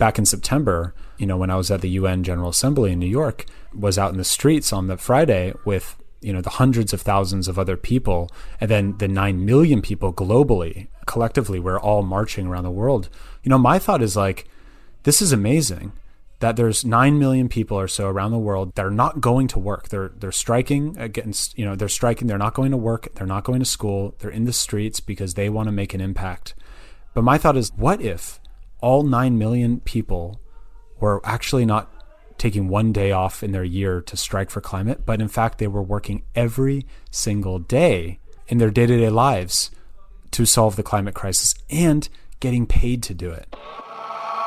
back in September, you know, when I was at the UN General Assembly in New York, was out in the streets on the Friday with you know the hundreds of thousands of other people and then the 9 million people globally collectively we're all marching around the world. You know my thought is like this is amazing that there's 9 million people or so around the world that are not going to work. They're they're striking against you know they're striking they're not going to work they're not going to school they're in the streets because they want to make an impact. But my thought is what if all 9 million people were actually not taking one day off in their year to strike for climate, but in fact, they were working every single day in their day to day lives to solve the climate crisis and getting paid to do it.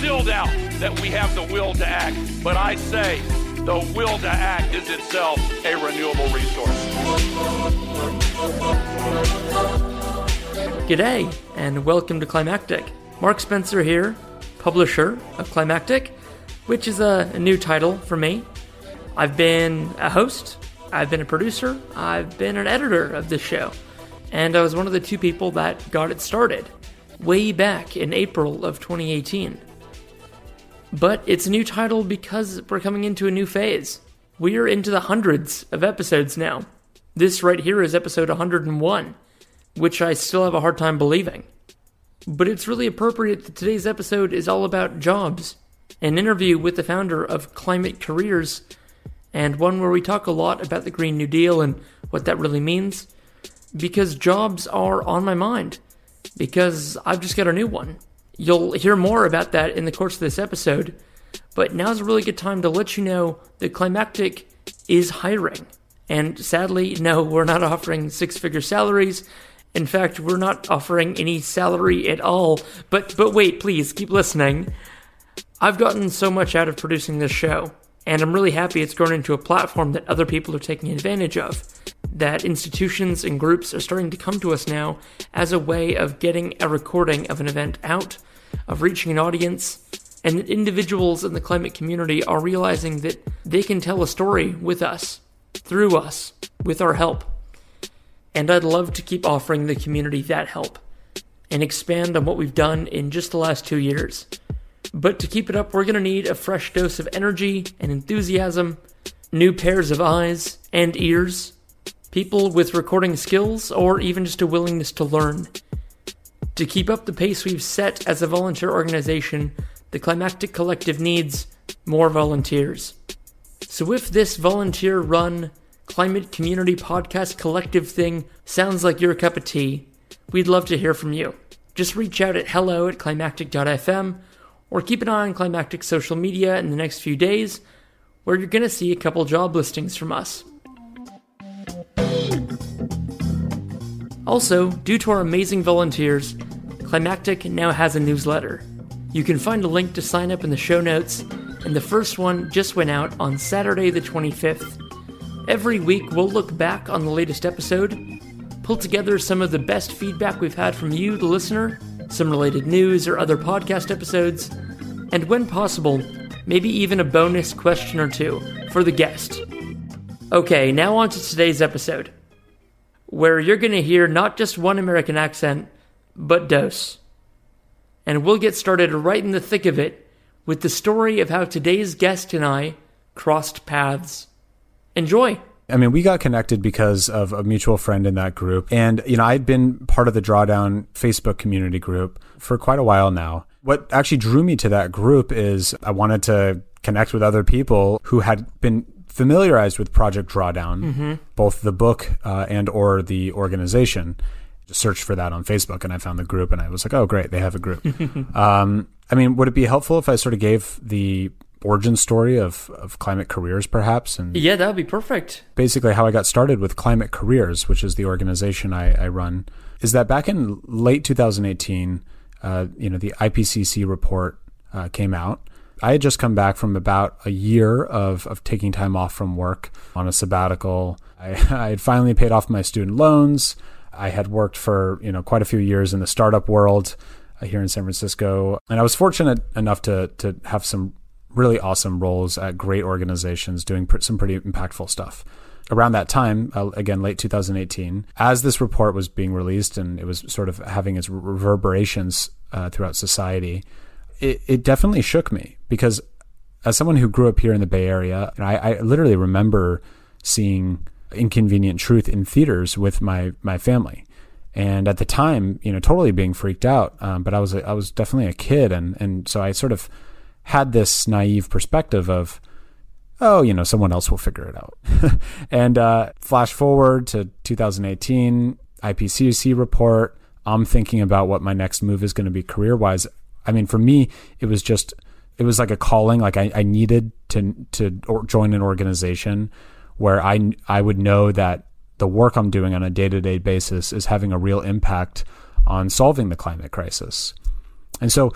still doubt that we have the will to act, but I say the will to act is itself a renewable resource. G'day, and welcome to Climactic. Mark Spencer here, publisher of Climactic, which is a, a new title for me. I've been a host, I've been a producer, I've been an editor of this show, and I was one of the two people that got it started way back in April of 2018. But it's a new title because we're coming into a new phase. We're into the hundreds of episodes now. This right here is episode 101, which I still have a hard time believing. But it's really appropriate that today's episode is all about jobs, an interview with the founder of Climate Careers, and one where we talk a lot about the Green New Deal and what that really means, because jobs are on my mind, because I've just got a new one. You'll hear more about that in the course of this episode, but now's a really good time to let you know that Climactic is hiring. And sadly, no, we're not offering six figure salaries. In fact, we're not offering any salary at all. But but wait, please keep listening. I've gotten so much out of producing this show, and I'm really happy it's grown into a platform that other people are taking advantage of. That institutions and groups are starting to come to us now as a way of getting a recording of an event out of reaching an audience, and that individuals in the climate community are realizing that they can tell a story with us, through us, with our help. And I'd love to keep offering the community that help and expand on what we've done in just the last two years. But to keep it up, we're going to need a fresh dose of energy and enthusiasm, new pairs of eyes and ears, people with recording skills, or even just a willingness to learn. To keep up the pace we've set as a volunteer organization, the Climactic Collective needs more volunteers. So if this volunteer run climate community podcast collective thing sounds like your cup of tea, we'd love to hear from you. Just reach out at hello at climactic.fm or keep an eye on Climactic social media in the next few days, where you're going to see a couple job listings from us. Also, due to our amazing volunteers, Climactic now has a newsletter. You can find a link to sign up in the show notes, and the first one just went out on Saturday the 25th. Every week, we'll look back on the latest episode, pull together some of the best feedback we've had from you, the listener, some related news or other podcast episodes, and when possible, maybe even a bonus question or two for the guest. Okay, now on to today's episode, where you're going to hear not just one American accent, but dose. And we'll get started right in the thick of it with the story of how today's guest and I crossed paths. Enjoy! I mean, we got connected because of a mutual friend in that group. And, you know, I'd been part of the Drawdown Facebook community group for quite a while now. What actually drew me to that group is I wanted to connect with other people who had been familiarized with Project Drawdown, mm-hmm. both the book uh, and or the organization. Just searched for that on Facebook and I found the group and I was like, oh, great, they have a group. um, I mean, would it be helpful if I sort of gave the origin story of, of climate careers perhaps and yeah that would be perfect basically how i got started with climate careers which is the organization i, I run is that back in late 2018 uh, you know the ipcc report uh, came out I had just come back from about a year of, of taking time off from work on a sabbatical. I, I had finally paid off my student loans. I had worked for you know quite a few years in the startup world uh, here in San Francisco, and I was fortunate enough to to have some really awesome roles at great organizations doing some pretty impactful stuff. Around that time, uh, again, late 2018, as this report was being released and it was sort of having its reverberations uh, throughout society, it, it definitely shook me because as someone who grew up here in the Bay Area, I, I literally remember seeing Inconvenient Truth in theaters with my my family, and at the time, you know, totally being freaked out. Um, but I was I was definitely a kid, and and so I sort of had this naive perspective of, oh, you know, someone else will figure it out. and uh, flash forward to 2018, IPCC report. I'm thinking about what my next move is going to be career wise. I mean, for me, it was just it was like a calling. Like I, I needed to to join an organization where I I would know that the work I'm doing on a day to day basis is having a real impact on solving the climate crisis. And so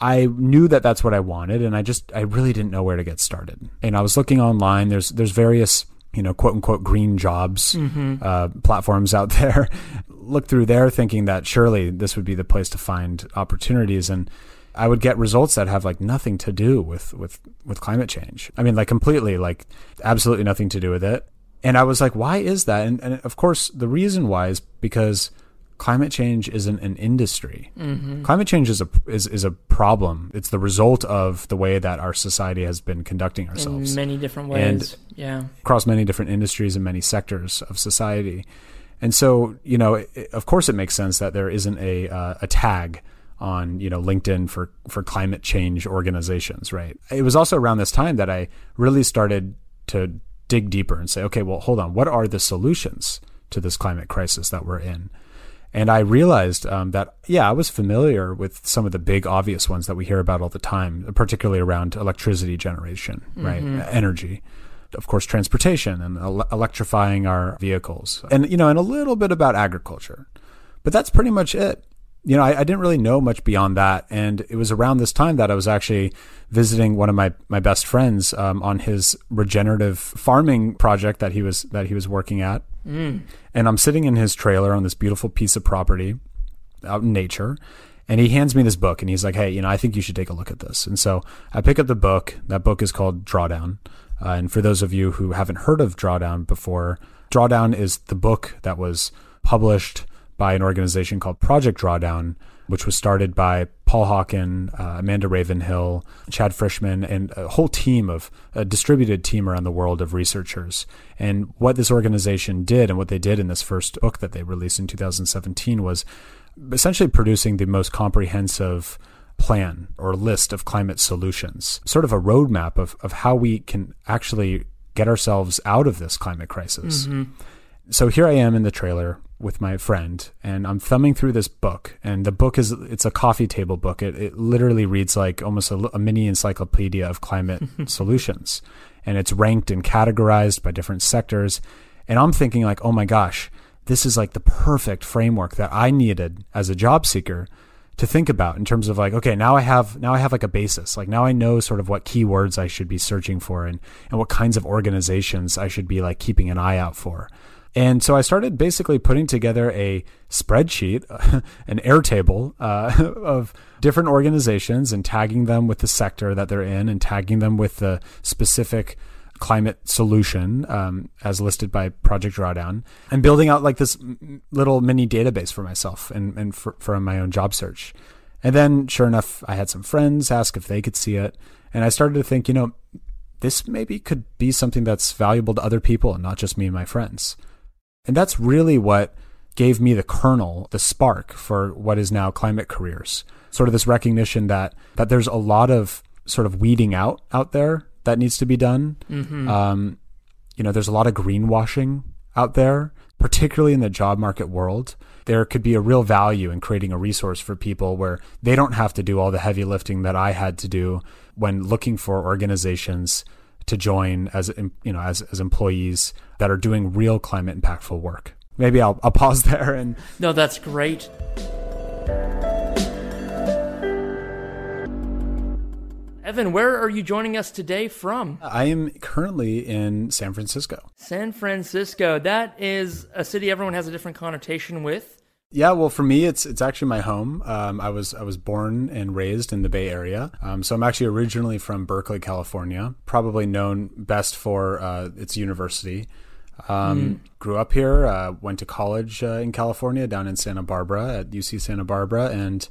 I knew that that's what I wanted, and I just I really didn't know where to get started. And I was looking online. There's there's various you know quote unquote green jobs mm-hmm. uh, platforms out there. Look through there, thinking that surely this would be the place to find opportunities, and I would get results that have like nothing to do with with with climate change. I mean, like completely, like absolutely nothing to do with it. And I was like, why is that? And, and of course, the reason why is because climate change isn't an industry. Mm-hmm. Climate change is a is, is a problem. It's the result of the way that our society has been conducting ourselves in many different ways. And yeah, across many different industries and many sectors of society. And so, you know, it, of course, it makes sense that there isn't a uh, a tag on you know LinkedIn for for climate change organizations, right? It was also around this time that I really started to dig deeper and say, okay, well, hold on, what are the solutions to this climate crisis that we're in? And I realized um, that, yeah, I was familiar with some of the big obvious ones that we hear about all the time, particularly around electricity generation, right? Mm-hmm. Energy. Of course, transportation and el- electrifying our vehicles. And, you know, and a little bit about agriculture. But that's pretty much it you know, I, I, didn't really know much beyond that. And it was around this time that I was actually visiting one of my, my best friends um, on his regenerative farming project that he was that he was working at. Mm. And I'm sitting in his trailer on this beautiful piece of property out in nature. And he hands me this book and he's like, Hey, you know, I think you should take a look at this. And so I pick up the book. That book is called Drawdown. Uh, and for those of you who haven't heard of Drawdown before, Drawdown is the book that was published by an organization called Project Drawdown, which was started by Paul Hawken, uh, Amanda Ravenhill, Chad Frischmann, and a whole team of a distributed team around the world of researchers. And what this organization did and what they did in this first book that they released in 2017 was essentially producing the most comprehensive plan or list of climate solutions, sort of a roadmap of, of how we can actually get ourselves out of this climate crisis. Mm-hmm. So here I am in the trailer with my friend and I'm thumbing through this book and the book is it's a coffee table book it, it literally reads like almost a, a mini encyclopedia of climate solutions and it's ranked and categorized by different sectors and I'm thinking like oh my gosh this is like the perfect framework that I needed as a job seeker to think about in terms of like okay now I have now I have like a basis. Like now I know sort of what keywords I should be searching for and and what kinds of organizations I should be like keeping an eye out for. And so I started basically putting together a spreadsheet, an Airtable uh, of different organizations and tagging them with the sector that they're in and tagging them with the specific climate solution um, as listed by Project Drawdown and building out like this little mini database for myself and, and for, for my own job search. And then, sure enough, I had some friends ask if they could see it. And I started to think, you know, this maybe could be something that's valuable to other people and not just me and my friends. And that's really what gave me the kernel, the spark for what is now climate careers. Sort of this recognition that that there's a lot of sort of weeding out out there that needs to be done. Mm-hmm. Um, you know, there's a lot of greenwashing out there, particularly in the job market world. There could be a real value in creating a resource for people where they don't have to do all the heavy lifting that I had to do when looking for organizations to join as you know as, as employees that are doing real climate impactful work. Maybe I'll, I'll pause there and no, that's great. Evan, where are you joining us today from? I am currently in San Francisco. San Francisco. That is a city everyone has a different connotation with. Yeah, well, for me, it's it's actually my home. Um, I was I was born and raised in the Bay Area, um, so I'm actually originally from Berkeley, California. Probably known best for uh, its university. Um, mm. Grew up here, uh, went to college uh, in California, down in Santa Barbara at UC Santa Barbara, and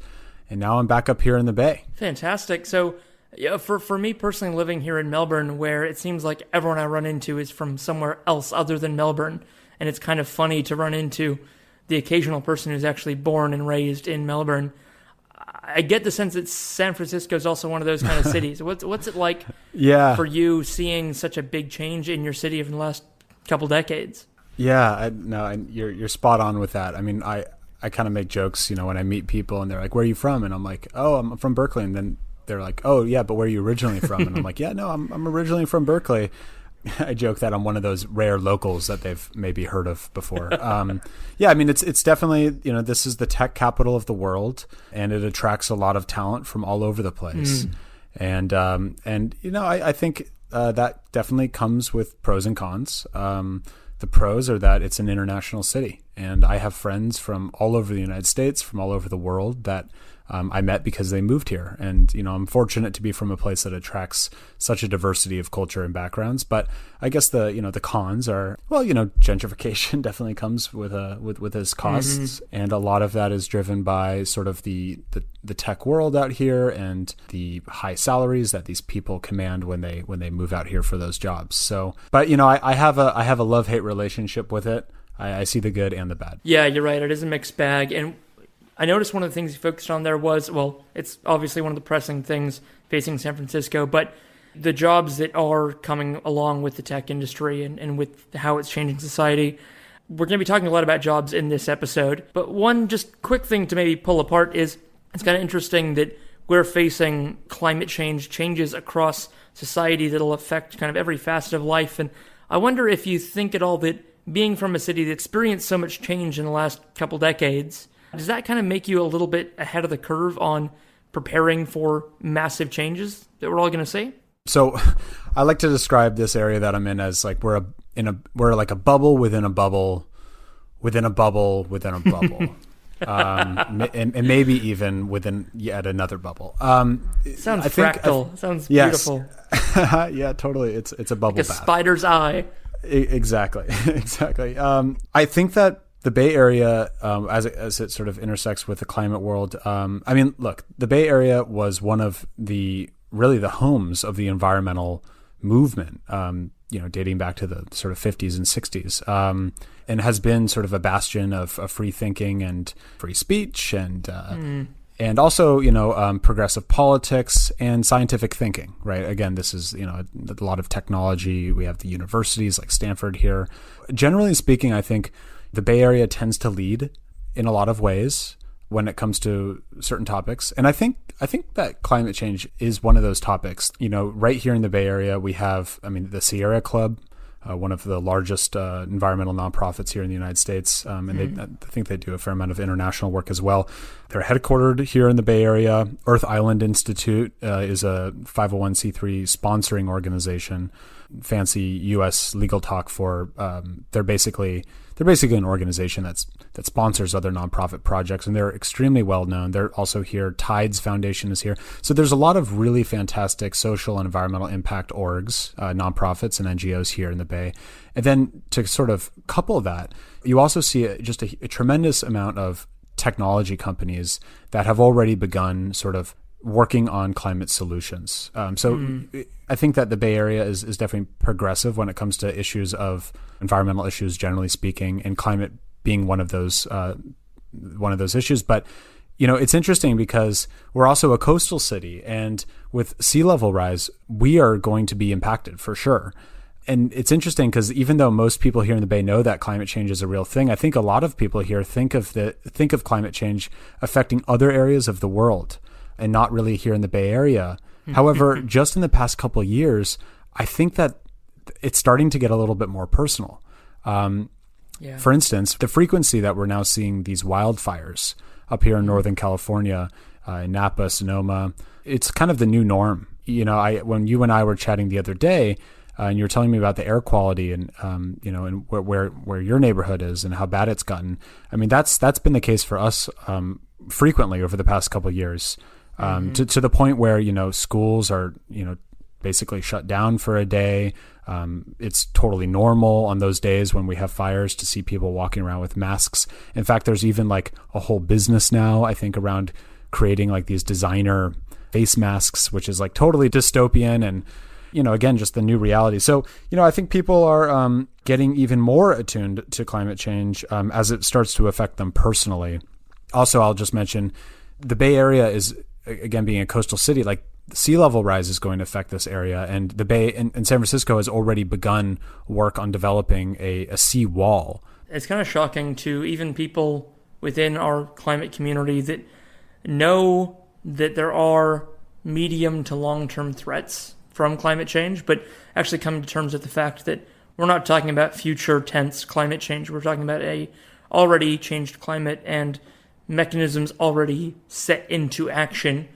and now I'm back up here in the Bay. Fantastic. So, yeah, for for me personally, living here in Melbourne, where it seems like everyone I run into is from somewhere else other than Melbourne, and it's kind of funny to run into the occasional person who's actually born and raised in Melbourne. I get the sense that San Francisco is also one of those kind of cities. What's what's it like yeah. for you seeing such a big change in your city over the last couple decades? Yeah, I, no, you're you're spot on with that. I mean, I I kind of make jokes, you know, when I meet people and they're like, "Where are you from?" and I'm like, "Oh, I'm from Berkeley," and then they're like, "Oh, yeah, but where are you originally from?" and I'm like, "Yeah, no, I'm I'm originally from Berkeley." I joke that I'm one of those rare locals that they've maybe heard of before. Um, yeah, I mean it's it's definitely you know this is the tech capital of the world, and it attracts a lot of talent from all over the place. Mm. And um, and you know I, I think uh, that definitely comes with pros and cons. Um, the pros are that it's an international city, and I have friends from all over the United States, from all over the world that um, I met because they moved here. And, you know, I'm fortunate to be from a place that attracts such a diversity of culture and backgrounds. But I guess the, you know, the cons are, well, you know, gentrification definitely comes with a, with, with its costs. Mm-hmm. And a lot of that is driven by sort of the, the, the tech world out here and the high salaries that these people command when they, when they move out here for those jobs. So, but, you know, I, I have a, I have a love hate relationship with it. I, I see the good and the bad. Yeah, you're right. It is a mixed bag. And I noticed one of the things he focused on there was well, it's obviously one of the pressing things facing San Francisco, but the jobs that are coming along with the tech industry and, and with how it's changing society. We're going to be talking a lot about jobs in this episode, but one just quick thing to maybe pull apart is it's kind of interesting that we're facing climate change changes across society that'll affect kind of every facet of life. And I wonder if you think at all that being from a city that experienced so much change in the last couple decades, does that kind of make you a little bit ahead of the curve on preparing for massive changes that we're all going to see? So, I like to describe this area that I'm in as like we're a in a we're like a bubble within a bubble within a bubble within a bubble. um, and, and, maybe even within yet another bubble. Um, Sounds I fractal. Think, Sounds yes. beautiful. yeah, totally. It's it's a bubble. Like a spider's eye. exactly, exactly. Um, I think that the Bay Area, um, as it, as it sort of intersects with the climate world, um, I mean, look, the Bay Area was one of the really the homes of the environmental movement. Um, you know, dating back to the sort of 50s and 60s, um, and has been sort of a bastion of, of free thinking and free speech, and uh, mm. and also you know um, progressive politics and scientific thinking. Right. Again, this is you know a lot of technology. We have the universities like Stanford here. Generally speaking, I think the Bay Area tends to lead in a lot of ways when it comes to certain topics. And I think I think that climate change is one of those topics. You know, right here in the Bay Area, we have I mean the Sierra Club, uh, one of the largest uh, environmental nonprofits here in the United States, um, and mm-hmm. they, I think they do a fair amount of international work as well. They're headquartered here in the Bay Area. Earth Island Institute uh, is a 501c3 sponsoring organization. Fancy U.S. legal talk for um, they're basically they're basically an organization that's that sponsors other nonprofit projects, and they're extremely well known. They're also here. Tides Foundation is here. So there's a lot of really fantastic social and environmental impact orgs, uh, nonprofits, and NGOs here in the Bay. And then to sort of couple that, you also see just a, a tremendous amount of technology companies that have already begun sort of working on climate solutions. Um, so mm. I think that the Bay Area is, is definitely progressive when it comes to issues of environmental issues, generally speaking, and climate being one of those uh, one of those issues. But you know, it's interesting because we're also a coastal city, and with sea level rise, we are going to be impacted for sure. And it's interesting because even though most people here in the Bay know that climate change is a real thing, I think a lot of people here think of the think of climate change affecting other areas of the world and not really here in the Bay Area. Hmm. However, just in the past couple of years, I think that it's starting to get a little bit more personal. Um, yeah. For instance, the frequency that we're now seeing these wildfires up here in hmm. Northern California, uh, in Napa, Sonoma, it's kind of the new norm. you know, I when you and I were chatting the other day, uh, and you were telling me about the air quality and um, you know, and where, where where your neighborhood is and how bad it's gotten. I mean, that's that's been the case for us um, frequently over the past couple of years, um, Mm-hmm. to to the point where you know schools are you know basically shut down for a day. Um, it's totally normal on those days when we have fires to see people walking around with masks. In fact, there's even like a whole business now, I think, around creating like these designer face masks, which is like totally dystopian and, you know, again, just the new reality. So, you know, I think people are um, getting even more attuned to climate change um, as it starts to affect them personally. Also, I'll just mention the Bay Area is, again, being a coastal city, like sea level rise is going to affect this area. And the Bay and, and San Francisco has already begun work on developing a, a sea wall. It's kind of shocking to even people within our climate community that know that there are medium to long term threats from climate change, but actually come to terms with the fact that we're not talking about future tense climate change. We're talking about a already changed climate and mechanisms already set into action,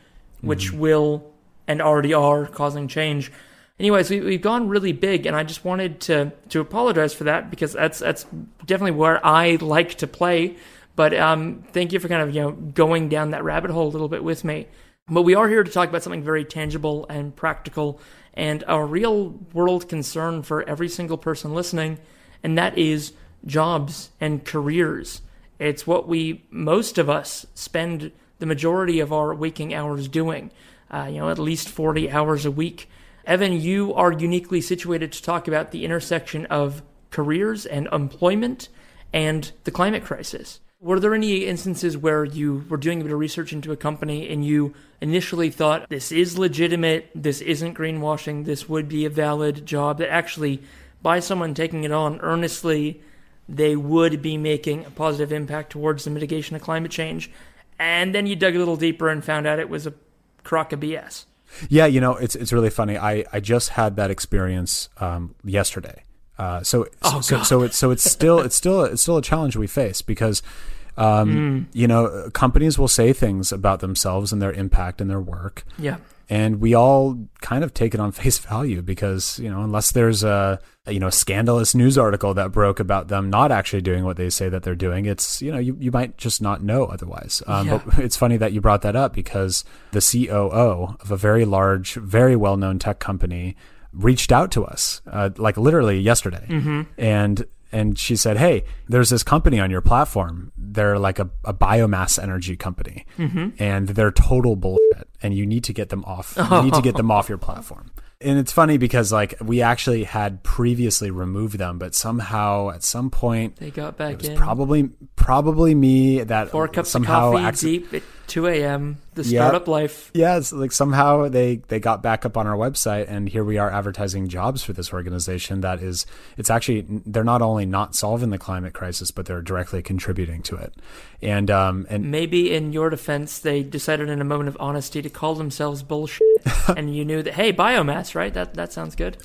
which will and already are causing change. Anyways, we, we've gone really big, and I just wanted to to apologize for that because that's that's definitely where I like to play. But um, thank you for kind of you know going down that rabbit hole a little bit with me. But we are here to talk about something very tangible and practical, and a real world concern for every single person listening, and that is jobs and careers. It's what we most of us spend the majority of our waking hours doing. Uh, you know, at least forty hours a week. Evan, you are uniquely situated to talk about the intersection of careers and employment and the climate crisis. Were there any instances where you were doing a bit of research into a company and you initially thought this is legitimate, this isn't greenwashing, this would be a valid job, that actually, by someone taking it on earnestly, they would be making a positive impact towards the mitigation of climate change? And then you dug a little deeper and found out it was a crock of BS. Yeah, you know, it's it's really funny. I, I just had that experience um, yesterday. Uh, so Oh, so, so it's so it's still it's still it's still a challenge we face because um, Hmm. you know companies will say things about themselves and their impact and their work, Yeah. And we all kind of take it on face value because you know unless there's a you know scandalous news article that broke about them not actually doing what they say that they're doing it's you know you, you might just not know otherwise. Um, Yeah. but it's funny that you brought that up because the coo of a very large very well-known tech company reached out to us uh, like literally yesterday. And and she said hey there's this company on your platform. They're like a, a biomass energy company. Mm-hmm. And they're total bullshit. And you need to get them off. You need to get them off your platform. And it's funny because like we actually had previously removed them but somehow at some point They got back it was in. probably probably me that Four cups somehow of coffee deep. At 2 a.m. The startup life. yeah, it's like somehow they they got back up on our website, and here we are advertising jobs for this organization. That is, it's actually they're not only not solving the climate crisis, but they're directly contributing to it. And um and Maybe in your defense, they decided in a moment of honesty to call themselves bullshit, and you knew that hey, biomass, right? That that sounds good.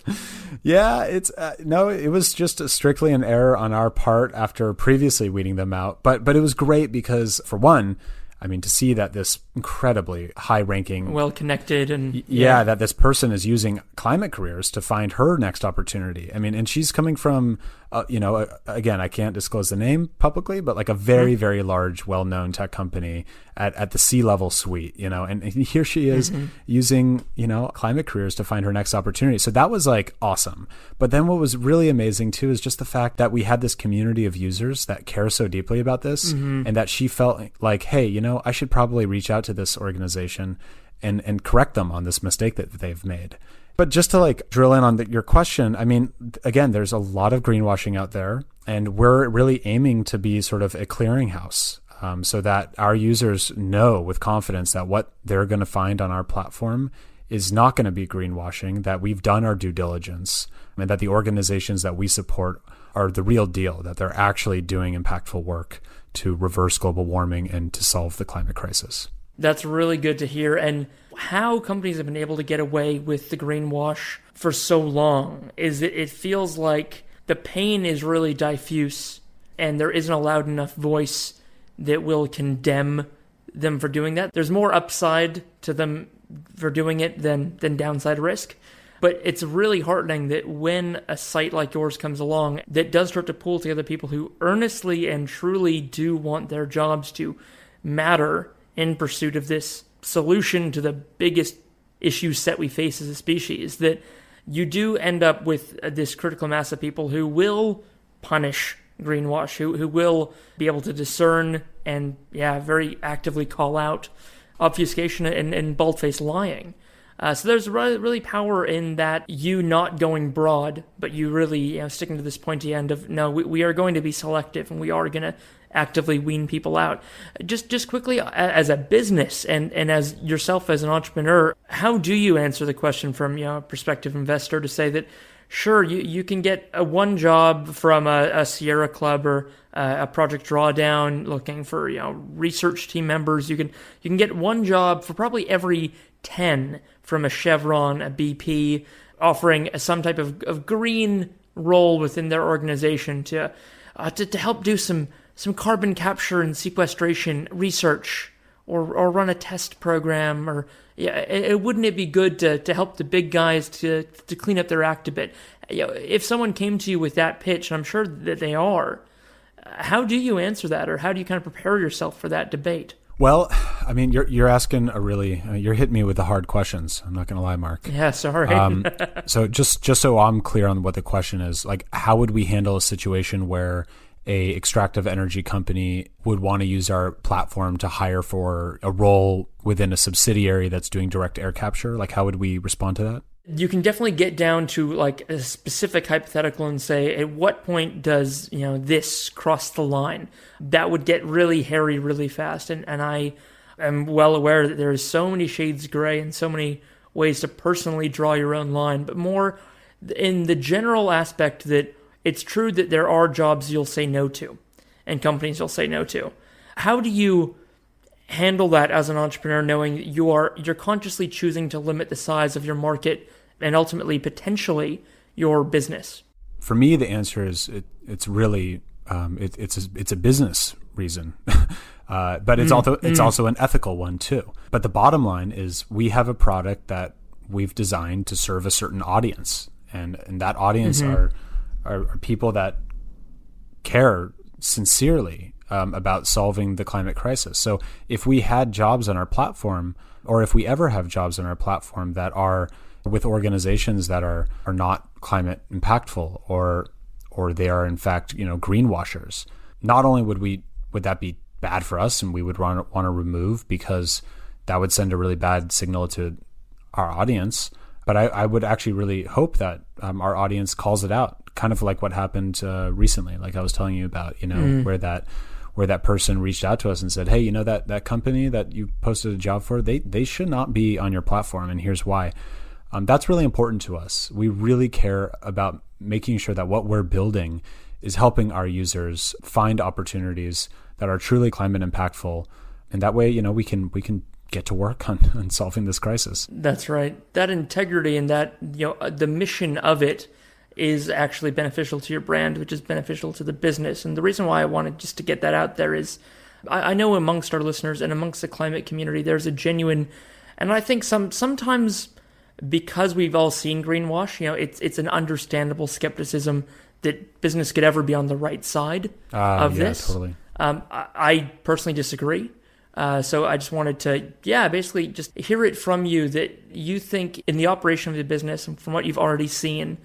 yeah, it's uh, no, it was just strictly an error on our part after previously weeding them out. But but it was great because for one. I mean, to see that this incredibly high ranking Well connected and yeah, that this person is using climate careers to find her next opportunity. I mean, and she's coming from, uh, you know, uh, again, I can't disclose the name publicly, but like a very, very large, well-known tech company at, at the C level suite, you know, and, and here she is using, you know, climate careers to find her next opportunity. So that was like awesome. But then what was really amazing too is just the fact that we had this community of users that care so deeply about this and that she felt like, hey, you know, I should probably reach out to this organization and and correct them on this mistake that they've made. But just to like drill in on the, your question, I mean, again, there's a lot of greenwashing out there, and we're really aiming to be sort of a clearinghouse. Um, so that our users know with confidence that what they're going to find on our platform is not going to be greenwashing, that we've done our due diligence, and that the organizations that we support are the real deal, that they're actually doing impactful work to reverse global warming and to solve the climate crisis. That's really good to hear. And how companies have been able to get away with the greenwash for so long is that it feels like the pain is really diffuse and there isn't a loud enough voice that will condemn them for doing that. There's more upside to them for doing it than than downside risk. But it's really heartening that when a site like yours comes along that does start to pull together people who earnestly and truly do want their jobs to matter in pursuit of this solution to the biggest issue set we face as a species, that you do end up with this critical mass of people who will punish greenwash, who, who will be able to discern and, yeah, very actively call out obfuscation and, and bald faced lying. Uh, so there's really, really power in that you not going broad, but you really you know, sticking to this pointy end of no, we, we are going to be selective and we are going to actively wean people out. Just just quickly as a business and, and as yourself as an entrepreneur, how do you answer the question from you know, a prospective investor to say that sure you, you can get a one job from a, a Sierra Club or uh, a Project Drawdown looking for you know research team members. You can you can get one job for probably every ten from a Chevron, a BP, offering some type of, of green role within their organization to, uh, to to help do some some carbon capture and sequestration research or or run a test program or yeah, it, it, wouldn't it be good to, to help the big guys to to clean up their act a bit? You know, if someone came to you with that pitch, and I'm sure that they are, how do you answer that, or how do you kind of prepare yourself for that debate? Well, I mean, you're you're asking a really uh, you're hitting me with the hard questions. I'm not going to lie, Mark. Yeah, sorry. um, so just just so I'm clear on what the question is, like, how would we handle a situation where a extractive energy company would want to use our platform to hire for a role within a subsidiary that's doing direct air capture? Like, how would we respond to that? you can definitely get down to like a specific hypothetical and say at what point does you know this cross the line that would get really hairy really fast and and i am well aware that there's so many shades gray and so many ways to personally draw your own line but more in the general aspect that it's true that there are jobs you'll say no to and companies you'll say no to how do you handle that as an entrepreneur knowing you are you're consciously choosing to limit the size of your market and ultimately potentially your business? For me, the answer is it, it's really um, it, it's a, it's a business reason, uh, but it's mm, also it's mm. also an ethical one too. But the bottom line is we have a product that we've designed to serve a certain audience, and and that audience mm-hmm. are, are, are people that care sincerely um, about solving the climate crisis. So if we had jobs on our platform, or if we ever have jobs on our platform that are with organizations that are are not climate impactful or or they are in fact you know greenwashers not only would we would that be bad for us and we would want, want to remove because that would send a really bad signal to our audience but I, I would actually really hope that um, our audience calls it out kind of like what happened uh, recently like i was telling you about you know mm. where that where that person reached out to us and said hey you know that that company that you posted a job for they they should not be on your platform and here's why um, that's really important to us. We really care about making sure that what we're building is helping our users find opportunities that are truly climate impactful, and that way, you know, we can we can get to work on, on solving this crisis. That's right. That integrity and that you know uh, the mission of it is actually beneficial to your brand, which is beneficial to the business. And the reason why I wanted just to get that out there is I, I know amongst our listeners and amongst the climate community, there's a genuine, and I think some sometimes because we've all seen greenwash, you know, it's it's an understandable skepticism that business could ever be on the right side uh, of yeah, this. Totally. Um, I, I, personally disagree. Uh, so I just wanted to, yeah, basically just hear it from you that you think in the operation of the business and from what you've already seen,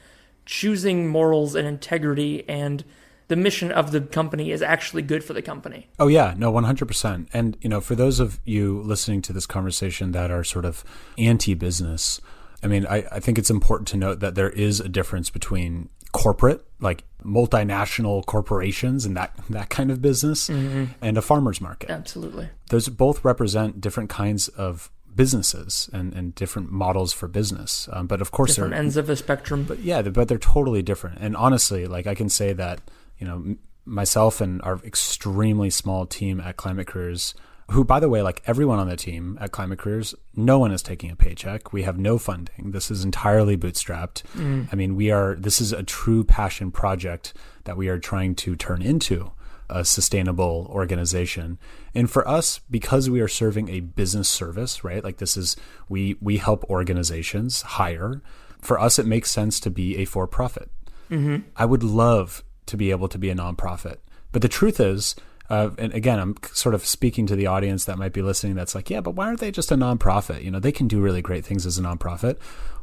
choosing morals and integrity and the mission of the company is actually good for the company. Oh yeah, no, 100%. And you know, for those of you listening to this conversation that are sort of anti-business, I mean, I, I think it's important to note that there is a difference between corporate, like multinational corporations and that that kind of business, mm-hmm. and a farmer's market. Absolutely. Those both represent different kinds of businesses and, and different models for business. Um, but of course, different ends of the spectrum. But yeah, but they're totally different. And honestly, like I can say that you know myself and our extremely small team at Climate Careers who, by the way, like everyone on the team at Climate Careers, no one is taking a paycheck. We have no funding. This is entirely bootstrapped. Mm. I mean, we are, this is a true passion project that we are trying to turn into a sustainable organization. And for us, because we are serving a business service, right? Like this is we we help organizations hire. For us, it makes sense to be a for profit. Mm-hmm. I would love to be able to be a nonprofit, but the truth is. Uh, and again, I'm sort of speaking to the audience that might be listening. That's like, yeah, but why aren't they just a nonprofit? You know, they can do really great things as a nonprofit.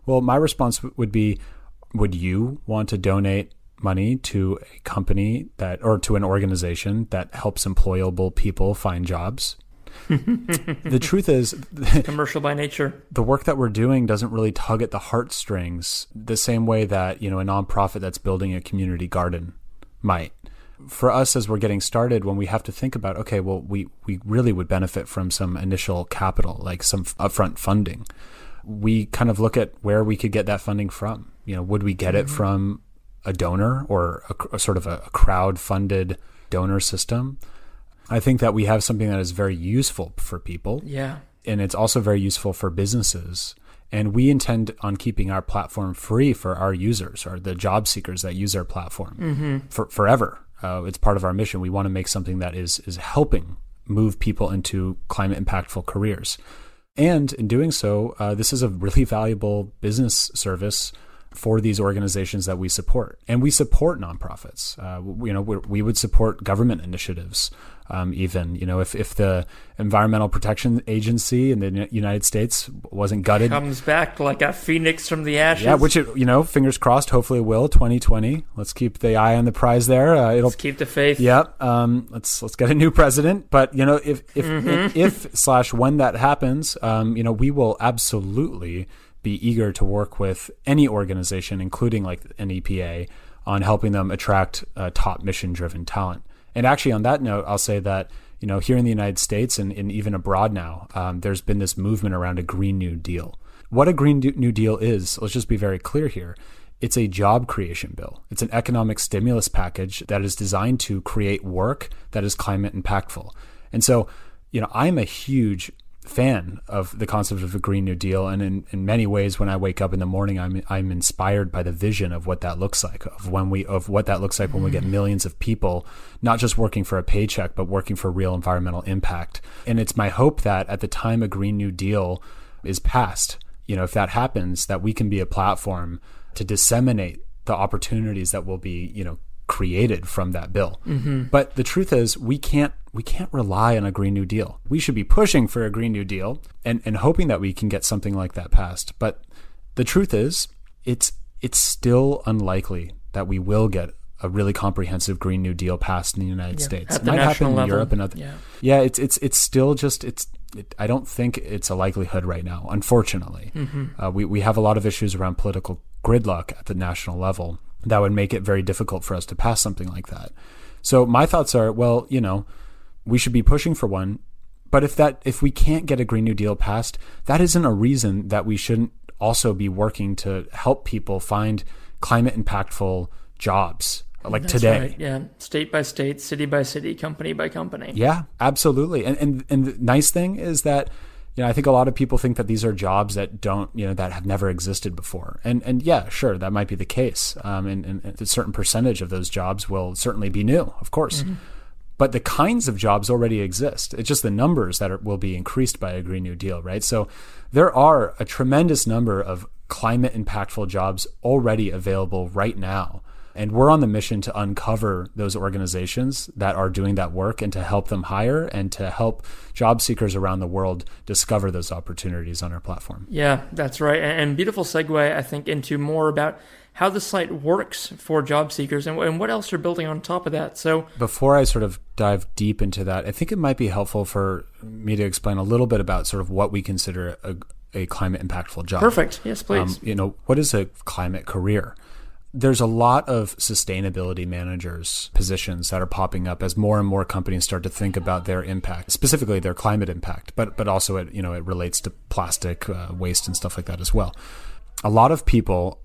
Well, my response w- would be, would you want to donate money to a company that or to an organization that helps employable people find jobs. The truth is commercial by nature. the work that we're doing doesn't really tug at the heartstrings the same way that you know a nonprofit that's building a community garden might. For us as we're getting started when we have to think about okay well we we really would benefit from some initial capital like some upfront funding we kind of look at where we could get that funding from. You know would we get mm-hmm. it from a donor or a, a sort of a, a crowd funded donor system I think that we have something that is very useful for people. Yeah. And it's also very useful for businesses. And we intend on keeping our platform free for our users or the job seekers that use our platform mm-hmm. for forever. Uh, it's part of our mission. We want to make something that is is helping move people into climate impactful careers. And in doing so, uh, this is a really valuable business service for these organizations that we support. And we support nonprofits. Uh, you know, we would support government initiatives um, even you know if, if the environmental protection agency in the united states wasn't gutted comes back like a phoenix from the ashes yeah which it, you know fingers crossed hopefully it will 2020 let's keep the eye on the prize there uh, it'll let's keep the faith yep um, let's let's get a new president but you know if if mm-hmm. if, if, slash when that happens um, you know we will absolutely be eager to work with any organization including like an epa on helping them attract uh, top mission driven talent and actually, on that note, I'll say that you know here in the United States and, and even abroad now, um, there's been this movement around a Green New Deal. What a Green New Deal is, let's just be very clear here. It's a job creation bill. It's an economic stimulus package that is designed to create work that is climate impactful. And so, you know, I'm a huge fan of the concept of a Green New Deal. And in, in many ways, when I wake up in the morning, I'm, I'm inspired by the vision of what that looks like, of when we, of what that looks like when we get mm. millions of people, not just working for a paycheck, but working for real environmental impact. And it's my hope that at the time a Green New Deal is passed, you know, if that happens, that we can be a platform to disseminate the opportunities that will be, you know, created from that bill. Mm-hmm. But the truth is, we can't we can't rely on a Green New Deal. We should be pushing for a Green New Deal and, and hoping that we can get something like that passed. But the truth is, it's it's still unlikely that we will get a really comprehensive Green New Deal passed in the United yeah, States. It might happen in level. Europe and other. Yeah. yeah, it's it's it's still just it's. It, I don't think it's a likelihood right now. Unfortunately, mm-hmm. uh, we we have a lot of issues around political gridlock at the national level, that would make it very difficult for us to pass something like that. So my thoughts are, well, you know, we should be pushing for one, but if that if we can't get a green new deal passed, that isn't a reason that we shouldn't also be working to help people find climate impactful jobs like That's today. Right. Yeah, state by state, city by city, company by company. Yeah, absolutely. And and and the nice thing is that you know, I think a lot of people think that these are jobs that don't, you know, that have never existed before. And and yeah, sure, that might be the case. Um, and, and a certain percentage of those jobs will certainly be new, of course. Mm-hmm. But the kinds of jobs already exist. It's just the numbers that are, will be increased by a Green New Deal, right? So there are a tremendous number of climate impactful jobs already available right now and we're on the mission to uncover those organizations that are doing that work and to help them hire and to help job seekers around the world discover those opportunities on our platform. Yeah, that's right. And beautiful segue, I think, into more about how the site works for job seekers and, and what else you're building on top of that. So, before I sort of dive deep into that, I think it might be helpful for me to explain a little bit about sort of what we consider a, a climate impactful job. Perfect. Yes, please. Um, you know, what is a climate career? there's a lot of sustainability managers positions that are popping up as more and more companies start to think about their impact, specifically their climate impact, but but also it you know it relates to plastic uh, waste and stuff like that as well. A lot of people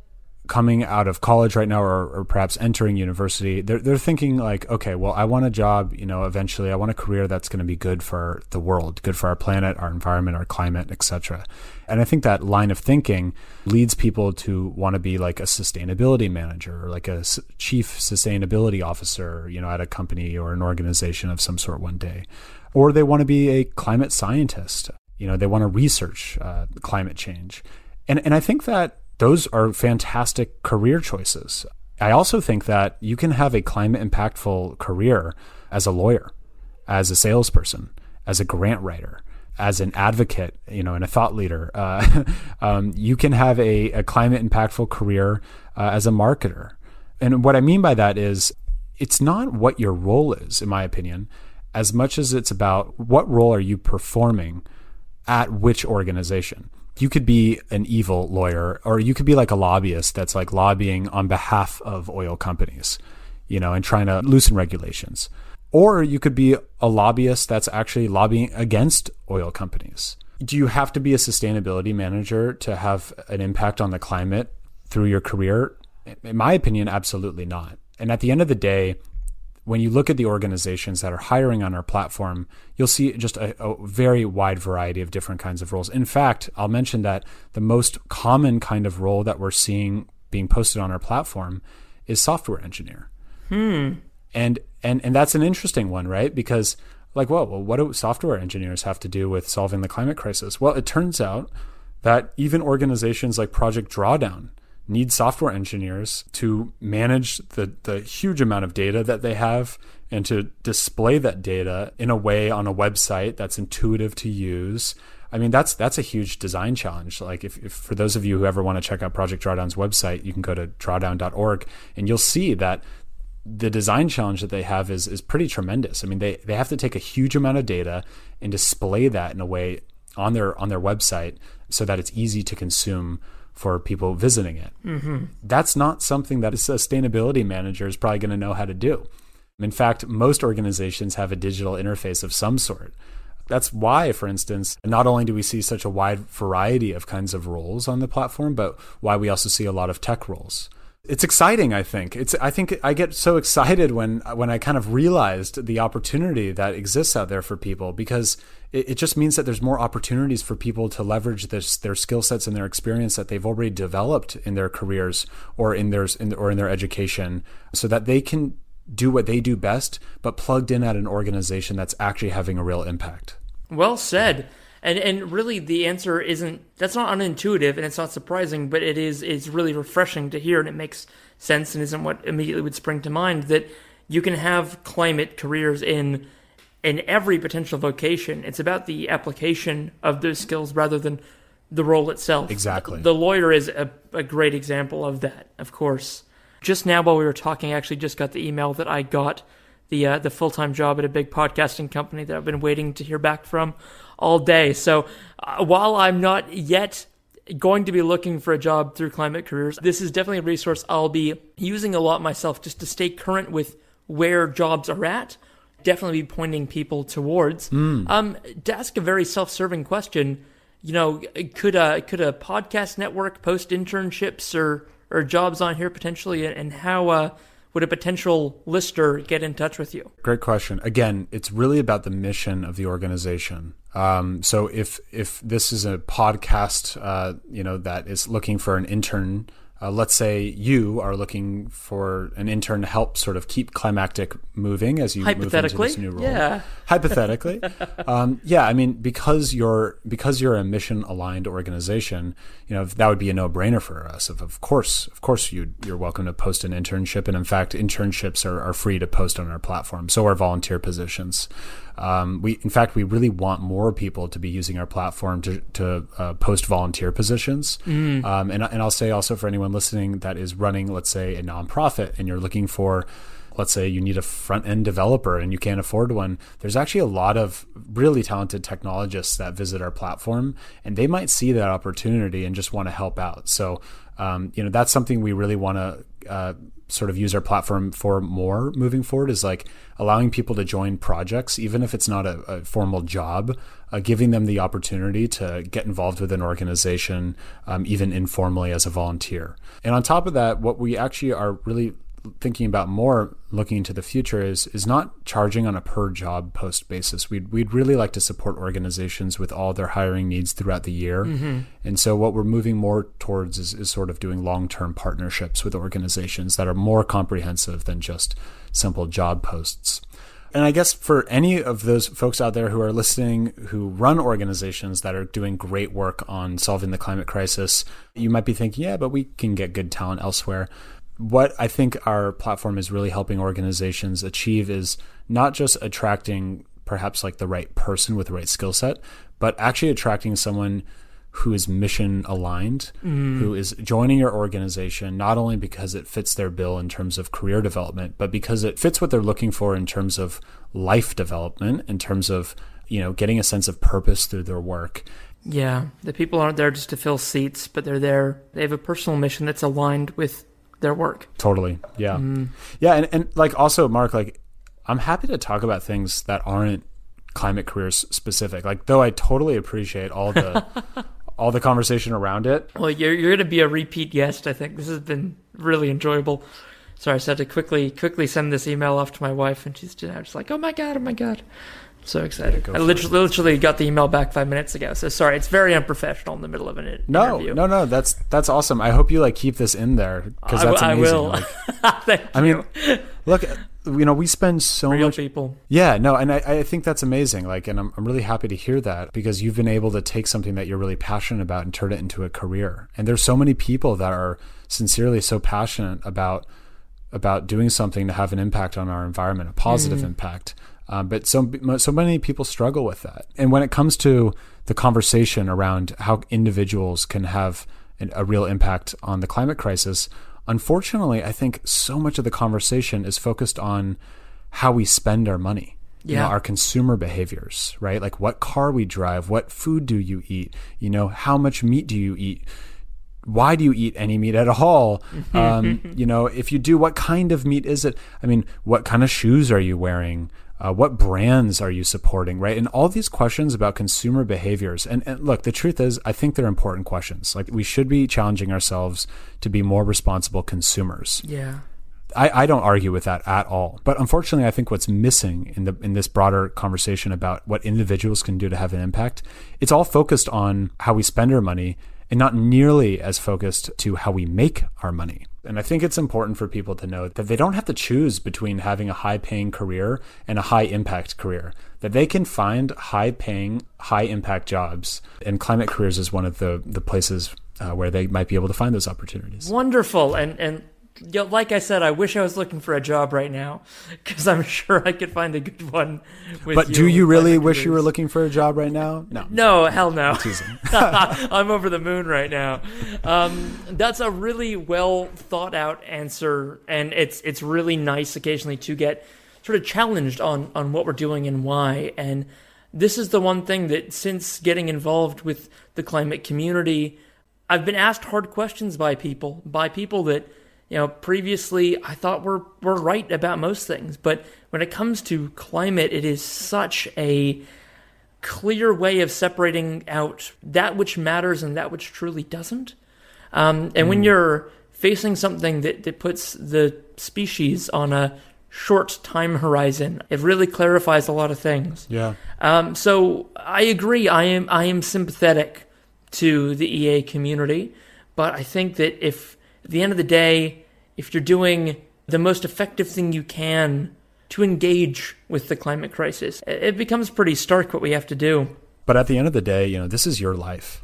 coming out of college right now or, or perhaps entering university they're, they're thinking like okay well i want a job you know eventually. I want a career that's going to be good for the world good for our planet our environment our climate etc and i think that line of thinking leads people to want to be like a sustainability manager or like a chief sustainability officer you know at a company or an organization of some sort one day. Or they want to be a climate scientist. You know they want to research uh, climate change. And and i think that those are fantastic career choices. I also think that you can have a climate impactful career as a lawyer, as a salesperson, as a grant writer, as an advocate, you know, and a thought leader. Uh, um, you can have a, a climate impactful career uh, as a marketer. And what I mean by that is it's not what your role is, in my opinion, as much as it's about what role are you performing at which organization you could be an evil lawyer or you could be like a lobbyist that's like lobbying on behalf of oil companies, you know, and trying to loosen regulations. Or you could be a lobbyist that's actually lobbying against oil companies. Do you have to be a sustainability manager to have an impact on the climate through your career? In my opinion, absolutely not. And at the end of the day, when you look at the organizations that are hiring on our platform, you'll see just a, a, very wide variety of different kinds of roles. In fact, I'll mention that the most common kind of role that we're seeing being posted on our platform is software engineer. Hmm. And and and that's an interesting one, right? Because like, well, well, what do software engineers have to do with solving the climate crisis? Well, it turns out that even organizations like Project Drawdown need software engineers to manage the, the huge amount of data that they have and to display that data in a way on a website that's intuitive to use. I mean, that's that's a huge design challenge. Like, if, if for those of you who ever want to check out Project Drawdown's website, you can go to drawdown.org and you'll see that the design challenge that they have is is pretty tremendous. I mean, they they have to take a huge amount of data and display that in a way on their on their website so that it's easy to consume for people visiting it. Mm-hmm. That's not something that a sustainability manager is probably going to know how to do. In fact, most organizations have a digital interface of some sort. That's why, for instance, not only do we see such a wide variety of kinds of roles on the platform, but why we also see a lot of tech roles. It's exciting, I think. It's I think I get so excited when when I kind of realized the opportunity that exists out there for people because it, it just means that there's more opportunities for people to leverage this their skill sets and their experience that they've already developed in their careers or in theirs in, or in their education so that they can do what they do best but plugged in at an organization that's actually having a real impact. Well said. And and really the answer isn't that's not unintuitive and it's not surprising, but it is it's really refreshing to hear and it makes sense and isn't what immediately would spring to mind that you can have climate careers in in every potential vocation. It's about the application of those skills rather than the role itself. Exactly. The lawyer is a, a great example of that, of course. Just now, while we were talking, I actually just got the email that I got the uh, the full time job at a big podcasting company that I've been waiting to hear back from all day. So uh, while I'm not yet going to be looking for a job through Climate Careers, this is definitely a resource I'll be using a lot myself just to stay current with where jobs are at. Definitely be pointing people towards. Mm. Um, to ask a very self-serving question, you know, could a could a podcast network post internships or or jobs on here potentially, and how uh, would a potential lister get in touch with you? Great question. Again, it's really about the mission of the organization. Um, so if if this is a podcast, uh, you know, that is looking for an intern, uh, let's say you are looking for an intern to help sort of keep climactic moving as you move into this new role. yeah. Hypothetically, um, yeah. I mean, because you're because you're a mission aligned organization, you know, that would be a no brainer for us. Of of course, of course, you you're welcome to post an internship, and in fact, internships are, are free to post on our platform. So are volunteer positions. Um, we, in fact, we really want more people to be using our platform to, to uh, post volunteer positions. Mm. Um, and, and I'll say also for anyone listening that is running, let's say, a nonprofit and you're looking for, let's say, you need a front end developer and you can't afford one. There's actually a lot of really talented technologists that visit our platform and they might see that opportunity and just want to help out. So, um, you know, that's something we really want to uh, sort of use our platform for more moving forward is like allowing people to join projects, even if it's not a, a formal job, uh, giving them the opportunity to get involved with an organization, um, even informally as a volunteer. And on top of that, what we actually are really thinking about more looking into the future is is not charging on a per job post basis. We'd we'd really like to support organizations with all their hiring needs throughout the year. Mm-hmm. And so what we're moving more towards is, is sort of doing long term partnerships with organizations that are more comprehensive than just simple job posts. And I guess for any of those folks out there who are listening who run organizations that are doing great work on solving the climate crisis, you might be thinking, yeah, but we can get good talent elsewhere what I think our platform is really helping organizations achieve is not just attracting perhaps like the right person with the right skill set, but actually attracting someone who is mission aligned, mm. who is joining your organization not only because it fits their bill in terms of career development, but because it fits what they're looking for in terms of life development, in terms of, you know, getting a sense of purpose through their work. Yeah, the people aren't there just to fill seats, but they're there. They have a personal mission that's aligned with their work. Totally. Yeah. Mm. Yeah. And, and like also, Mark, like I'm happy to talk about things that aren't climate careers specific. Like, though I totally appreciate all the. all the conversation around it. Well, you're you're going to be a repeat guest. I think this has been really enjoyable. Sorry, I just had to quickly quickly send this email off to my wife, and she's just like, "Oh my god, oh my god." So excited! Yeah, I literally, literally, got the email back five minutes ago. So sorry, it's very unprofessional in the middle of an no, interview. No, no, no. that's that's awesome. I hope you like keep this in there because that's I, amazing. I will. Like, I mean, look, you know, we spend so Real much people. Yeah, no, and I, I think that's amazing. Like, and I'm I'm really happy to hear that because you've been able to take something that you're really passionate about and turn it into a career. And there's so many people that are sincerely so passionate about about doing something to have an impact on our environment, a positive mm. impact. Um, but so so many people struggle with that. And when it comes to the conversation around how individuals can have an, a real impact on the climate crisis, unfortunately, I think so much of the conversation is focused on how we spend our money. Yeah. You know, our consumer behaviors, right? Like what car we drive, what food do you eat? You know, how much meat do you eat? why do you eat any meat at all? Um, you know, if you do, what kind of meat is it? I mean, what kind of shoes are you wearing? Uh, what brands are you supporting, right? And all these questions about consumer behaviors. And, and, look, the truth is, I think they're important questions. Like we should be challenging ourselves to be more responsible consumers. Yeah. I, I don't argue with that at all. But unfortunately, I think what's missing in the in this broader conversation about what individuals can do to have an impact, it's all focused on how we spend our money and not nearly as focused to how we make our money. And I think it's important for people to know that they don't have to choose between having a high paying career and a high impact career, that they can find high paying, high impact jobs. And climate careers is one of the, the places uh, where they might be able to find those opportunities. Wonderful. And, and you know, like I said, I wish I was looking for a job right now because I'm sure I could find a good one. but do you really wish you were looking for a job right now? No. No, hell no. I'm over the moon right now. Um, that's a really well thought out answer, and it's it's really nice occasionally to get sort of challenged on on what we're doing and why. And this is the one thing that since getting involved with the climate community, I've been asked hard questions by people, by people that you know, previously I thought we're we're right about most things, but when it comes to climate, it is such a clear way of separating out that which matters and that which truly doesn't. Um, and mm. when you're facing something that, that puts the species on a short time horizon, it really clarifies a lot of things. Yeah. Um, so I agree. I am I am sympathetic to the EA community, but I think that if at the end of the day if you're doing the most effective thing you can to engage with the climate crisis. It becomes pretty stark what we have to do. But at the end of the day, you know, this is your life.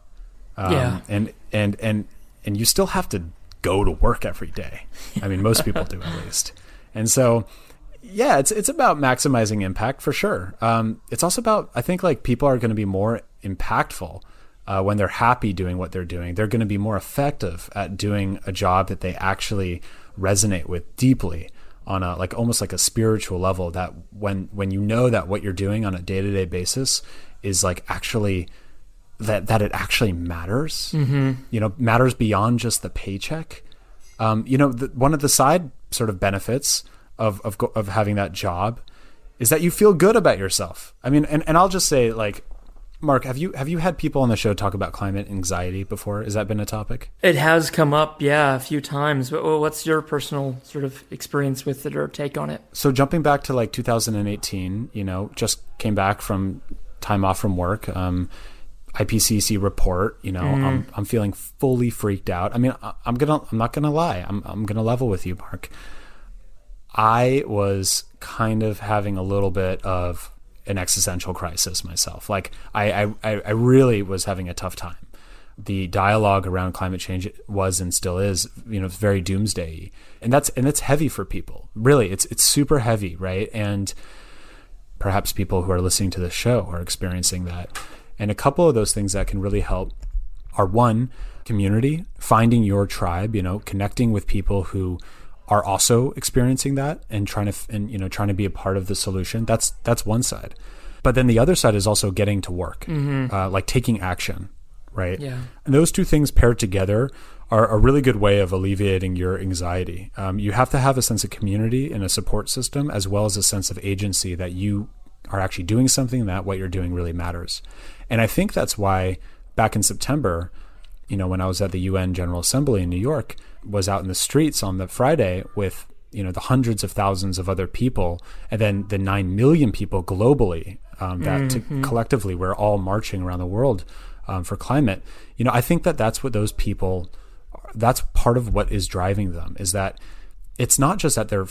Um, yeah. And, and, and, and you still have to go to work every day. I mean, most people do at least. And so, yeah, it's, it's about maximizing impact for sure. Um, it's also about, I think like people are going to be more impactful uh, when they're happy doing what they're doing. They're going to be more effective at doing a job that they actually resonate with deeply on a like almost like a spiritual level that when when you know that what you're doing on a day-to-day basis is like actually that that it actually matters mm-hmm. you know matters beyond just the paycheck Um, you know, the, one of the side sort of benefits of, of of having that job is that you feel good about yourself. I mean, and, and I'll just say like Mark, have you have you had people on the show talk about climate anxiety before? Has that been a topic? It has come up, yeah, a few times. But what's your personal sort of experience with it or take on it? So jumping back to like 2018, you know, just came back from time off from work. Um, IPCC report, you know, mm. I'm I'm feeling fully freaked out. I mean, I'm gonna I'm not gonna lie. I'm I'm gonna level with you, Mark. I was kind of having a little bit of an existential crisis myself. Like I, I, I really was having a tough time. The dialogue around climate change was and still is, you know, very doomsday, and that's and that's heavy for people. Really, it's it's super heavy, right? And perhaps people who are listening to the show are experiencing that. And a couple of those things that can really help are one, community, finding your tribe, you know, connecting with people who are also experiencing that and trying to and you know trying to be a part of the solution that's that's one side. But then the other side is also getting to work mm-hmm. uh, like taking action right? Yeah. And those two things paired together are a really good way of alleviating your anxiety. Um, you have to have a sense of community and a support system as well as a sense of agency that you are actually doing something that what you're doing really matters. And i think that's why back in september you know when i was at the un general assembly in new york was out in the streets on the Friday with you know the hundreds of thousands of other people, and then the nine million people globally um, that mm-hmm. collectively we're all marching around the world um, for climate. You know, I think that that's what those people. That's part of what is driving them is that it's not just that they're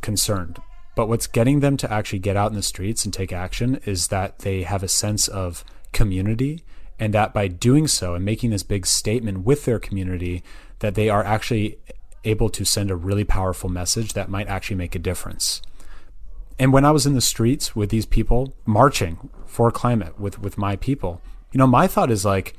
concerned, but what's getting them to actually get out in the streets and take action is that they have a sense of community and that by doing so and making this big statement with their community that they are actually able to send a really powerful message that might actually make a difference. And when I was in the streets with these people marching for climate with, with my people, you know, my thought is like,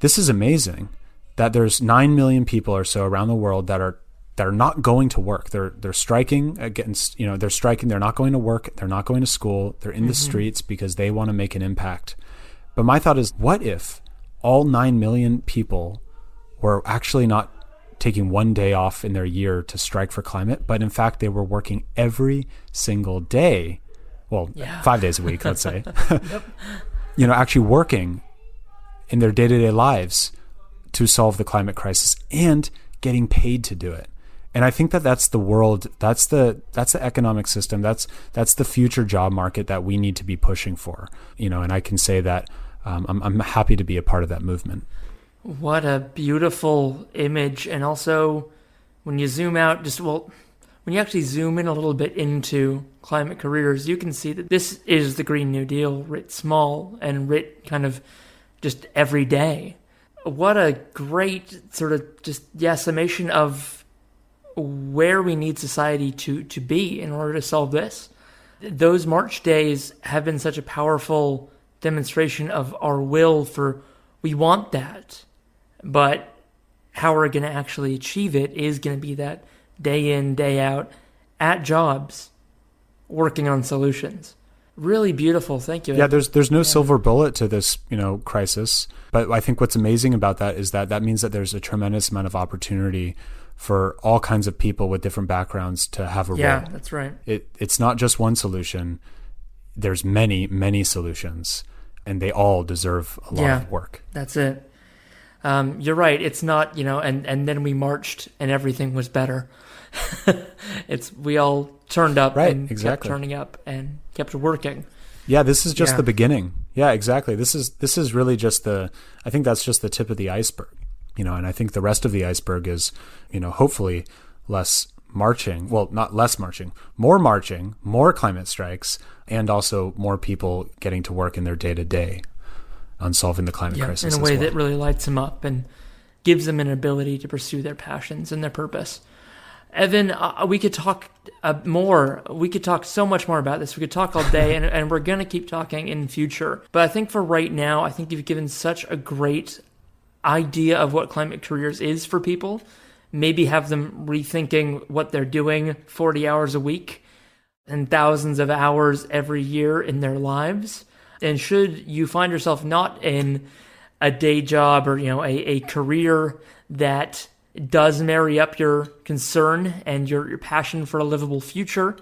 this is amazing that there's 9 million people or so around the world that are that are not going to work. They're they're striking against, you know, they're striking, they're not going to work, they're not going to school, they're in mm-hmm. the streets because they want to make an impact. But my thought is what if all 9 million people were actually not taking one day off in their year to strike for climate, but in fact, they were working every single day. Well, yeah. five days a week, let's say. you know, actually working in their day to day lives to solve the climate crisis and getting paid to do it. And I think that that's the world. That's the that's the economic system. That's that's the future job market that we need to be pushing for. You know, and I can say that um, I'm, I'm happy to be a part of that movement. What a beautiful image. And also, when you zoom out, just well, when you actually zoom in a little bit into climate careers, you can see that this is the Green New Deal writ small and writ kind of just every day. What a great sort of just, yeah, summation of where we need society to, to be in order to solve this. Those March days have been such a powerful demonstration of our will for we want that. But how we're going to actually achieve it is going to be that day in, day out at jobs, working on solutions. Really beautiful. Thank you. Yeah, there's there's no yeah. silver bullet to this, you know, crisis. But I think what's amazing about that is that that means that there's a tremendous amount of opportunity for all kinds of people with different backgrounds to have a yeah, role. Yeah, that's right. It it's not just one solution. There's many, many solutions, and they all deserve a lot yeah, of work. That's it um, you're right. It's not, you know, and, and then we marched and everything was better. it's we all turned up right, and exactly. kept turning up and kept working. Yeah, this is just yeah. the beginning. Yeah, exactly. This is this is really just the I think that's just the tip of the iceberg. You know, and I think the rest of the iceberg is, you know, hopefully less marching. Well, not less marching, more marching, more climate strikes, and also more people getting to work in their day to day on solving the climate yeah, crisis in a way well. that really lights them up and gives them an ability to pursue their passions and their purpose. Evan, uh, we could talk uh, more. We could talk so much more about this. We could talk all day, and, and we're going to keep talking in future. But I think for right now, I think you've given such a great idea of what climate careers is for people. Maybe have them rethinking what they're doing 40 hours a week and thousands of hours every year in their lives and should you find yourself not in a day job or you know a, a career that does marry up your concern and your, your passion for a livable future,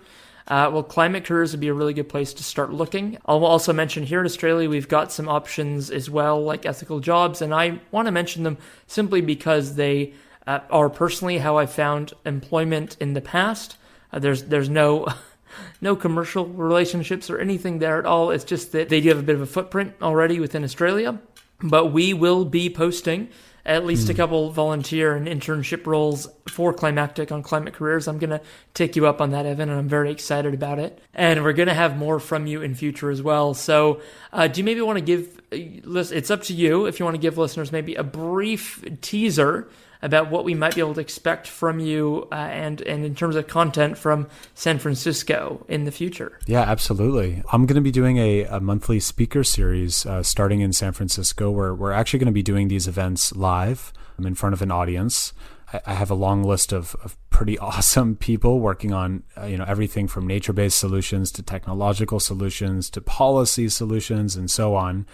uh, well, climate careers would be a really good place to start looking. I'll also mention here in Australia, we've got some options as well, like ethical jobs, and I want to mention them simply because they uh, are personally how I found employment in the past. Uh, there's there's no no commercial relationships or anything there at all. It's just that they do have a bit of a footprint already within Australia. But we will be posting at least a couple volunteer and internship roles for Climactic on Climate Careers. I'm going to take you up on that, Evan, and I'm very excited about it. And we're going to have more from you in future as well. So, uh, do you maybe want to give, it's up to you if you want to give listeners maybe a brief teaser about what we might be able to expect from you uh, and and in terms of content from San Francisco in the future. Yeah, absolutely. I'm going to be doing a, a monthly speaker series uh, starting in San Francisco where we're actually going to be doing these events live um, in front of an audience. I, I have a long list of, of pretty awesome people working on uh, you know everything from nature-based solutions to technological solutions to policy solutions and so on.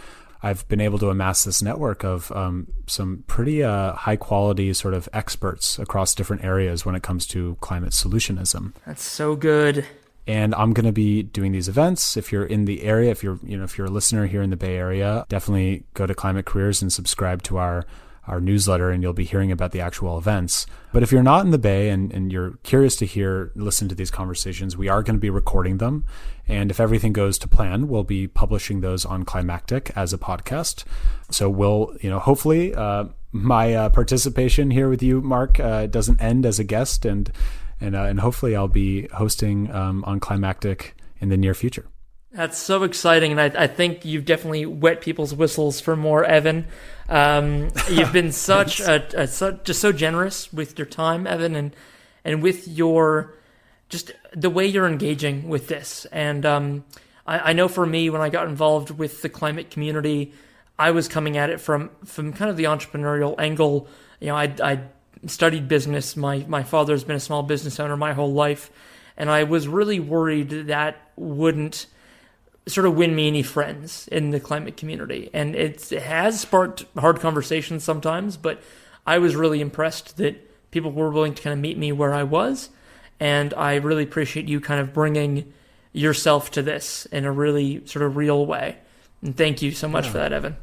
I've been able to amass this network of um, some pretty uh, high quality sort of experts across different areas when it comes to climate solutionism. That's so good. And I'm going to be doing these events. If you're in the area, if you're you know if you're a listener here in the Bay Area, definitely go to Climate Careers and subscribe to our our newsletter and you'll be hearing about the actual events. But if you're not in the Bay and, and you're curious to hear, listen to these conversations, we are going to be recording them. And if everything goes to plan, we'll be publishing those on Climactic as a podcast. So we'll, you know, hopefully uh, my uh, participation here with you, Mark, uh, doesn't end as a guest. And, and, uh, and hopefully I'll be hosting um, on Climactic in the near future. That's so exciting, and I, I, think you've definitely wet people's whistles for more, Evan. Um, you've been such a, a such, just so generous with your time, Evan, and and with your just the way you're engaging with this. And um, I, I know for me, when I got involved with the climate community, I was coming at it from from kind of the entrepreneurial angle. You know, I I studied business. My my father's been a small business owner my whole life, and I was really worried that wouldn't sort of win me any friends in the climate community. And it has sparked hard conversations sometimes, but I was really impressed that people were willing to kind of meet me where I was. And I really appreciate you kind of bringing yourself to this in a really sort of real way. And thank you so much yeah. for that, Evan.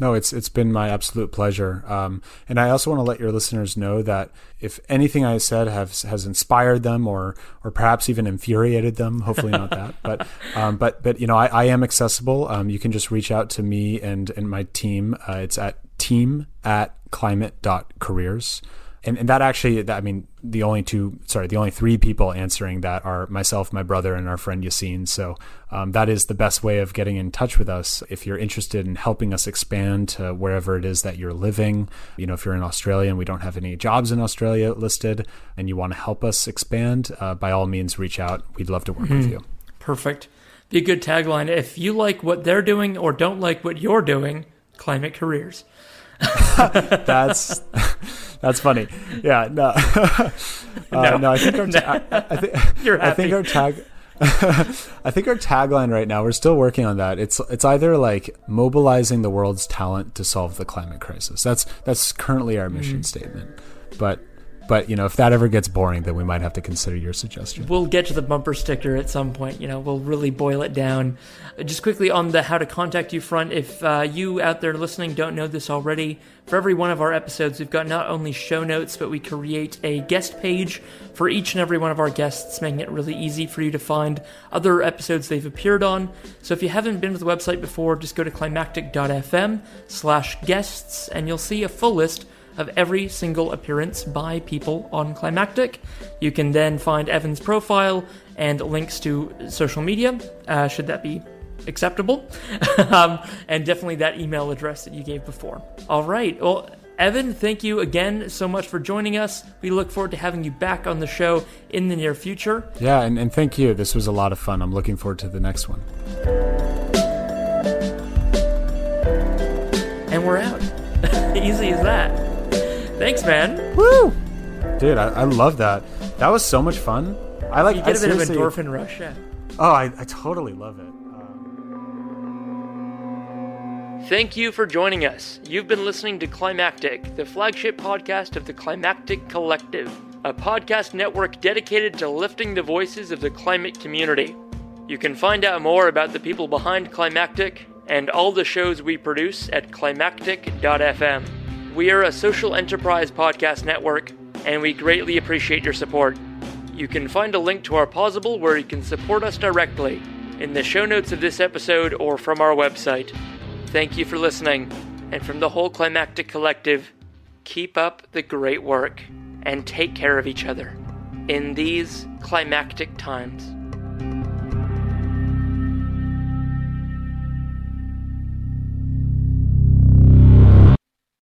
No, it's it's been my absolute pleasure. Um, and I also want to let your listeners know that if anything I said has has inspired them or or perhaps even infuriated them, hopefully not that, but um, but but you know I, I am accessible. Um, you can just reach out to me and and my team. Uh, it's at team at climate.careers and, and that actually, I mean, the only two, sorry, the only three people answering that are myself, my brother, and our friend Yassine. So um, that is the best way of getting in touch with us. If you're interested in helping us expand to wherever it is that you're living, you know, if you're in Australia and we don't have any jobs in Australia listed, and you want to help us expand, uh, by all means, reach out. We'd love to work mm-hmm. with you. Perfect. Be a good tagline. If you like what they're doing or don't like what you're doing, climate careers. That's that's funny. Yeah, no, uh, no. no. I think our ta- I, I, think You're happy. I think our tag. I think our tagline right now, we're still working on that. It's it's either like mobilizing the world's talent to solve the climate crisis. That's that's currently our mission mm. statement. But but you know, if that ever gets boring, then we might have to consider your suggestion. We'll get to the bumper sticker at some point. You know, we'll really boil it down. Just quickly on the how to contact you front. If uh, you out there listening don't know this already, for every one of our episodes, we've got not only show notes, but we create a guest page for each and every one of our guests, making it really easy for you to find other episodes they've appeared on. So if you haven't been to the website before, just go to climactic.fm slash guests, and you'll see a full list of every single appearance by people on Climactic. You can then find Evan's profile and links to social media, uh, should that be acceptable, um, and definitely that email address that you gave before. All right. Well, Evan, thank you again so much for joining us. We look forward to having you back on the show in the near future. Yeah, and, and thank you. This was a lot of fun. I'm looking forward to the next one. And we're out. Easy as that. Thanks, man. Woo! Dude, I, I love that. That was so much fun. I like. You get I a bit of endorphin rush. Yeah. Oh, I, I totally love it. Thank you for joining us. You've been listening to Climactic, the flagship podcast of the Climactic Collective, a podcast network dedicated to lifting the voices of the climate community. You can find out more about the people behind Climactic and all the shows we produce at climactic.fm. We are a social enterprise podcast network, and we greatly appreciate your support. You can find a link to our Pozible where you can support us directly in the show notes of this episode or from our website. Thank you for listening, and from the whole Climactic Collective, keep up the great work and take care of each other in these climactic times.